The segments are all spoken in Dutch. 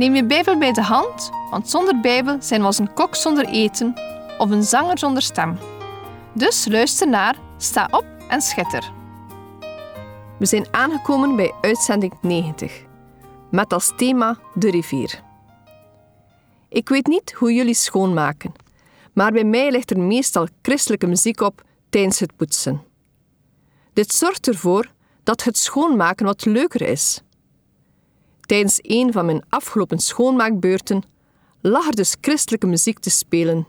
Neem je Bijbel bij de hand, want zonder Bijbel zijn we als een kok zonder eten of een zanger zonder stem. Dus luister naar, sta op en schitter. We zijn aangekomen bij uitzending 90, met als thema de rivier. Ik weet niet hoe jullie schoonmaken, maar bij mij ligt er meestal christelijke muziek op tijdens het poetsen. Dit zorgt ervoor dat het schoonmaken wat leuker is. Tijdens een van mijn afgelopen schoonmaakbeurten lag er dus christelijke muziek te spelen.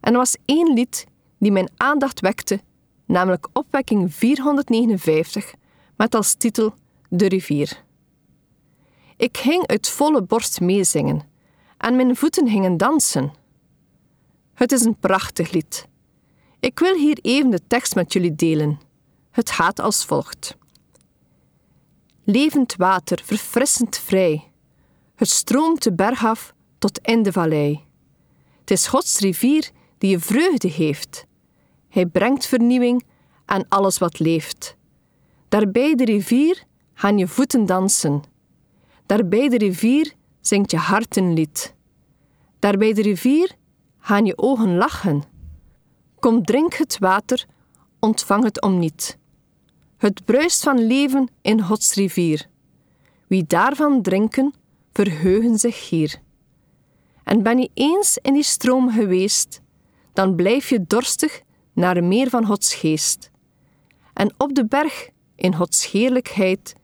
En er was één lied die mijn aandacht wekte, namelijk Opwekking 459, met als titel De rivier. Ik ging uit volle borst meezingen en mijn voeten gingen dansen. Het is een prachtig lied. Ik wil hier even de tekst met jullie delen. Het gaat als volgt. Levend water, verfrissend vrij. Het stroomt de berg af tot in de vallei. Het is Gods rivier die je vreugde heeft. Hij brengt vernieuwing aan alles wat leeft. Daarbij de rivier gaan je voeten dansen. Daarbij de rivier zingt je hart een lied. Daarbij de rivier gaan je ogen lachen. Kom, drink het water, ontvang het om niet. Het bruist van leven in Gods rivier. Wie daarvan drinken, verheugen zich hier. En ben je eens in die stroom geweest, dan blijf je dorstig naar meer van Gods geest. En op de berg, in Gods heerlijkheid,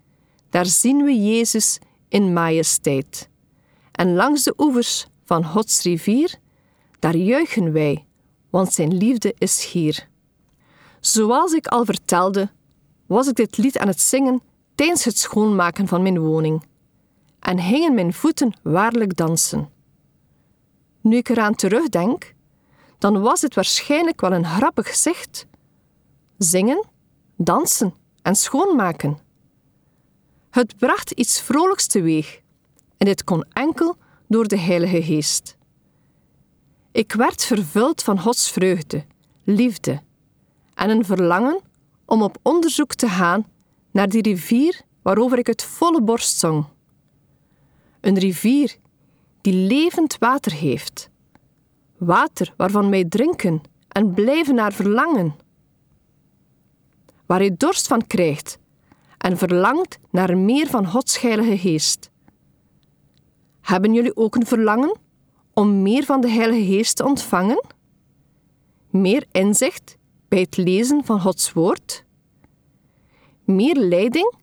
daar zien we Jezus in majesteit. En langs de oevers van Gods rivier, daar juichen wij, want zijn liefde is hier. Zoals ik al vertelde, was ik dit lied aan het zingen tijdens het schoonmaken van mijn woning. En hingen mijn voeten waarlijk dansen. Nu ik eraan terugdenk, dan was het waarschijnlijk wel een grappig gezicht. Zingen, dansen en schoonmaken. Het bracht iets vrolijks teweeg en dit kon enkel door de Heilige Geest. Ik werd vervuld van Gods vreugde, liefde en een verlangen om op onderzoek te gaan naar die rivier waarover ik het volle borst zong. Een rivier die levend water heeft. Water waarvan wij drinken en blijven naar verlangen. Waar je dorst van krijgt en verlangt naar meer van Gods heilige geest. Hebben jullie ook een verlangen om meer van de Heilige Geest te ontvangen? Meer inzicht bij het lezen van Gods Woord? Meer leiding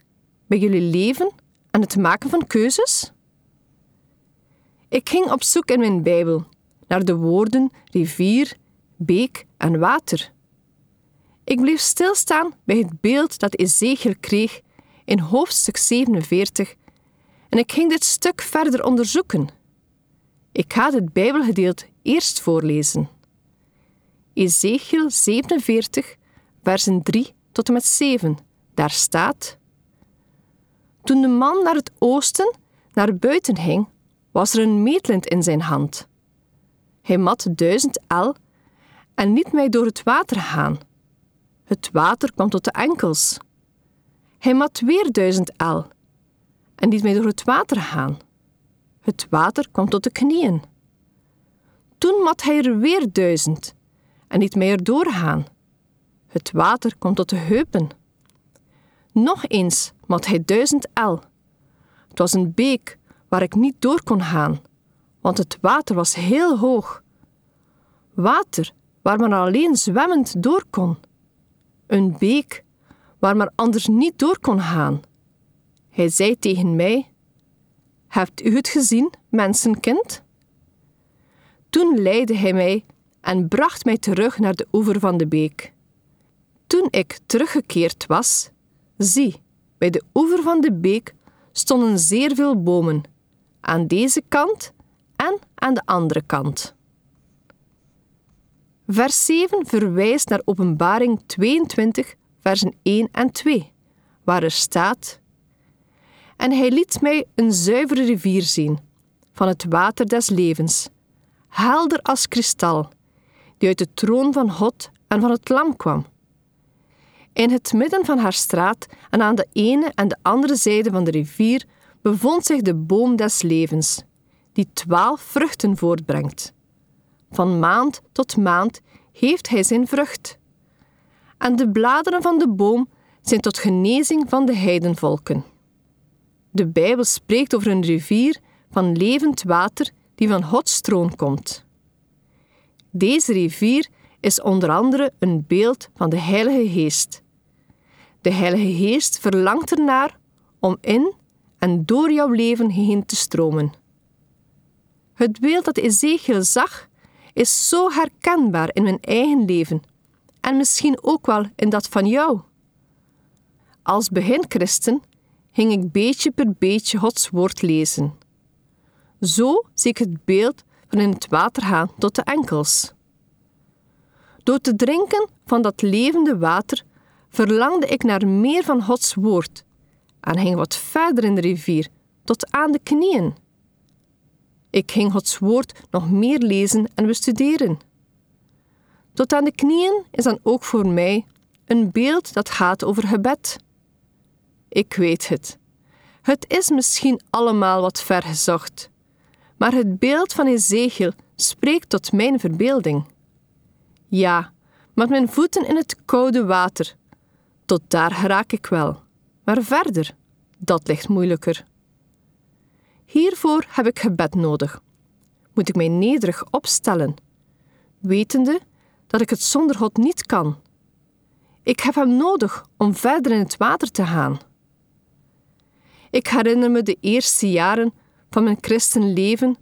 bij jullie leven en het maken van keuzes? Ik ging op zoek in mijn Bijbel naar de woorden rivier, beek en water. Ik bleef stilstaan bij het beeld dat Ezekiel kreeg in hoofdstuk 47 en ik ging dit stuk verder onderzoeken. Ik ga het Bijbelgedeelte eerst voorlezen. Ezekiel 47, versen 3 tot en met 7. Daar staat: Toen de man naar het oosten, naar buiten ging, was er een meetlint in zijn hand. Hij mat duizend el en liet mij door het water gaan. Het water kwam tot de enkels. Hij mat weer duizend el en liet mij door het water gaan. Het water kwam tot de knieën. Toen mat hij er weer duizend en liet mij er doorgaan. Het water kwam tot de heupen. Nog eens mat hij duizend el. Het was een beek waar ik niet door kon gaan, want het water was heel hoog. Water waar men alleen zwemmend door kon. Een beek waar men anders niet door kon gaan. Hij zei tegen mij: Hebt u het gezien, mensenkind? Toen leidde hij mij en bracht mij terug naar de oever van de beek. Toen ik teruggekeerd was, zie, bij de oever van de beek stonden zeer veel bomen, aan deze kant en aan de andere kant. Vers 7 verwijst naar Openbaring 22, versen 1 en 2, waar er staat: En hij liet mij een zuivere rivier zien, van het water des levens, helder als kristal, die uit de troon van God en van het Lam kwam. In het midden van haar straat en aan de ene en de andere zijde van de rivier bevond zich de boom des levens, die twaalf vruchten voortbrengt. Van maand tot maand heeft hij zijn vrucht. En de bladeren van de boom zijn tot genezing van de heidenvolken. De Bijbel spreekt over een rivier van levend water die van Gods troon komt. Deze rivier is onder andere een beeld van de Heilige Geest. De Heilige Geest verlangt ernaar om in en door jouw leven heen te stromen. Het beeld dat Ezekiel zag, is zo herkenbaar in mijn eigen leven en misschien ook wel in dat van jou. Als beginchristen ging ik beetje per beetje Gods woord lezen. Zo zie ik het beeld van in het water gaan tot de enkels. Door te drinken van dat levende water verlangde ik naar meer van Gods woord en ging wat verder in de rivier, tot aan de knieën. Ik ging Gods woord nog meer lezen en bestuderen. Tot aan de knieën is dan ook voor mij een beeld dat gaat over gebed. Ik weet het. Het is misschien allemaal wat ver gezocht, maar het beeld van Ezekiel spreekt tot mijn verbeelding. Ja, met mijn voeten in het koude water. Tot daar geraak ik wel. Maar verder, dat ligt moeilijker. Hiervoor heb ik gebed nodig. Moet ik mij nederig opstellen, wetende dat ik het zonder God niet kan. Ik heb Hem nodig om verder in het water te gaan. Ik herinner me de eerste jaren van mijn christenleven.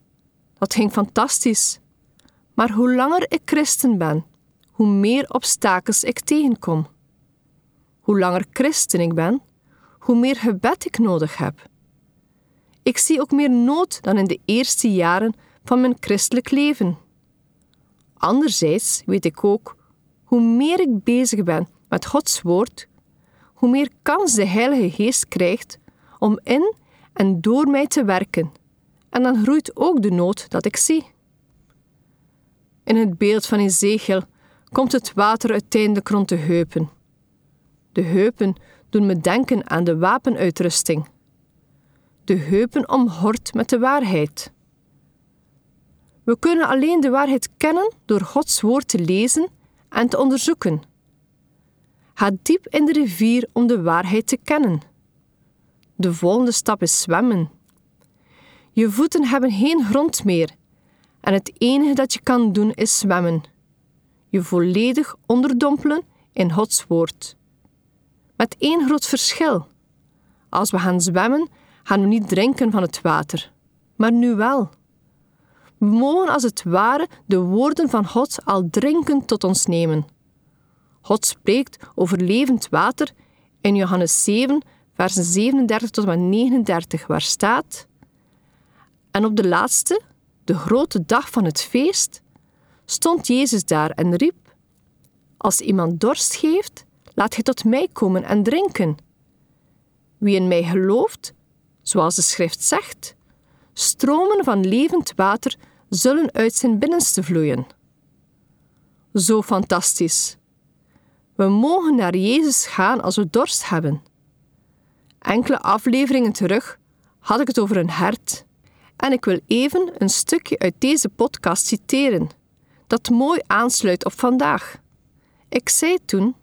Dat ging fantastisch. Maar hoe langer ik christen ben, hoe meer obstakels ik tegenkom. Hoe langer christen ik ben, hoe meer gebed ik nodig heb. Ik zie ook meer nood dan in de eerste jaren van mijn christelijk leven. Anderzijds weet ik ook, hoe meer ik bezig ben met Gods woord, hoe meer kans de Heilige Geest krijgt om in en door mij te werken. En dan groeit ook de nood dat ik zie. In het beeld van Ezekiel komt het water uiteindelijk rond de heupen. De heupen doen me denken aan de wapenuitrusting. De heupen omhort met de waarheid. We kunnen alleen de waarheid kennen door Gods woord te lezen en te onderzoeken. Ga diep in de rivier om de waarheid te kennen. De volgende stap is zwemmen. Je voeten hebben geen grond meer en het enige dat je kan doen is zwemmen. Je volledig onderdompelen in Gods woord. Met één groot verschil. Als we gaan zwemmen, gaan we niet drinken van het water, maar nu wel. We mogen als het ware de woorden van God al drinken tot ons nemen. God spreekt over levend water in Johannes 7, versen 37 tot en met 39, waar staat: En op de laatste, de grote dag van het feest, stond Jezus daar en riep: Als iemand dorst geeft, laat hij tot mij komen en drinken. Wie in mij gelooft, zoals de schrift zegt, stromen van levend water zullen uit zijn binnenste vloeien. Zo fantastisch. We mogen naar Jezus gaan als we dorst hebben. Enkele afleveringen terug had ik het over een hert. En ik wil even een stukje uit deze podcast citeren, dat mooi aansluit op vandaag. Ik zei toen: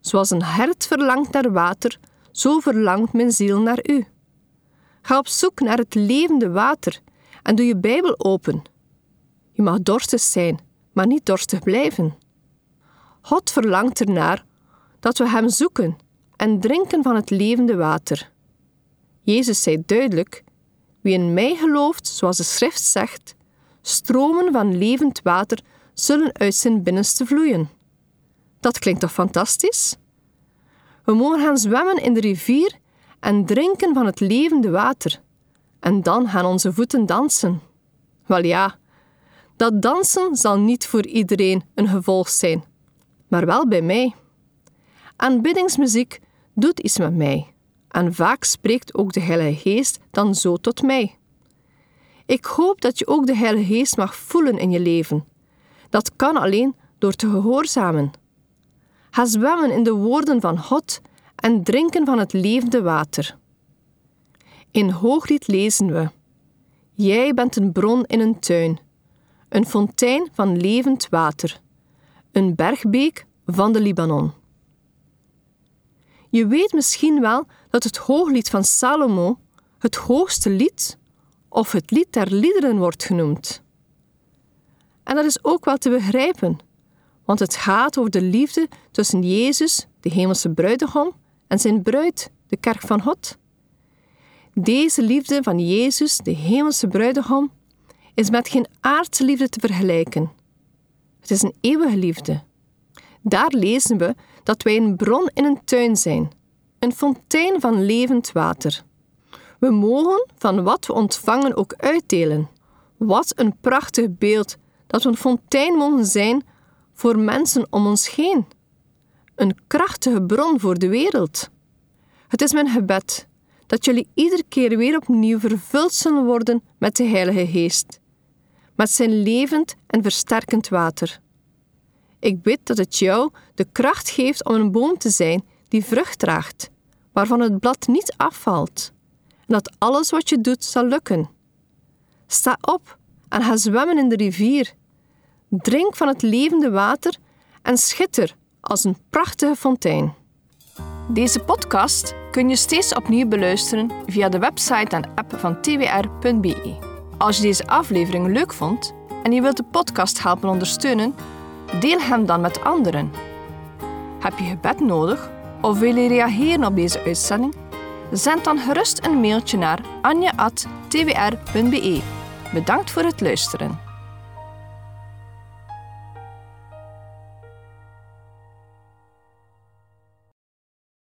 Zoals een hert verlangt naar water, zo verlangt mijn ziel naar u. Ga op zoek naar het levende water en doe je Bijbel open. Je mag dorstig zijn, maar niet dorstig blijven. God verlangt ernaar dat we Hem zoeken en drinken van het levende water. Jezus zei duidelijk: Wie in mij gelooft, zoals de schrift zegt, stromen van levend water zullen uit zijn binnenste vloeien. Dat klinkt toch fantastisch? We mogen gaan zwemmen in de rivier en drinken van het levende water. En dan gaan onze voeten dansen. Wel ja, dat dansen zal niet voor iedereen een gevolg zijn, maar wel bij mij. Aanbiddingsmuziek doet iets met mij en vaak spreekt ook de Heilige Geest dan zo tot mij. Ik hoop dat je ook de Heilige Geest mag voelen in je leven. Dat kan alleen door te gehoorzamen. Ga zwemmen in de woorden van God en drinken van het levende water. In Hooglied lezen we: Jij bent een bron in een tuin, een fontein van levend water, een bergbeek van de Libanon. Je weet misschien wel dat het Hooglied van Salomo het hoogste lied of het lied der liederen wordt genoemd. En dat is ook wel te begrijpen, want het gaat over de liefde tussen Jezus, de hemelse bruidegom, en zijn bruid, de kerk van God. Deze liefde van Jezus, de hemelse bruidegom, is met geen aardse liefde te vergelijken. Het is een eeuwige liefde. Daar lezen we dat wij een bron in een tuin zijn, een fontein van levend water. We mogen van wat we ontvangen ook uitdelen. Wat een prachtig beeld dat we een fontein mogen zijn voor mensen om ons heen. Een krachtige bron voor de wereld. Het is mijn gebed dat jullie iedere keer weer opnieuw vervuld zullen worden met de Heilige Geest, met zijn levend en versterkend water. Ik bid dat het jou de kracht geeft om een boom te zijn die vrucht draagt, waarvan het blad niet afvalt, en dat alles wat je doet zal lukken. Sta op en ga zwemmen in de rivier. Drink van het levende water en schitter als een prachtige fontein. Deze podcast kun je steeds opnieuw beluisteren via de website en app van twr.be. Als je deze aflevering leuk vond en je wilt de podcast helpen ondersteunen, deel hem dan met anderen. Heb je gebed nodig of wil je reageren op deze uitzending? Zend dan gerust een mailtje naar anja.twr.be. Bedankt voor het luisteren.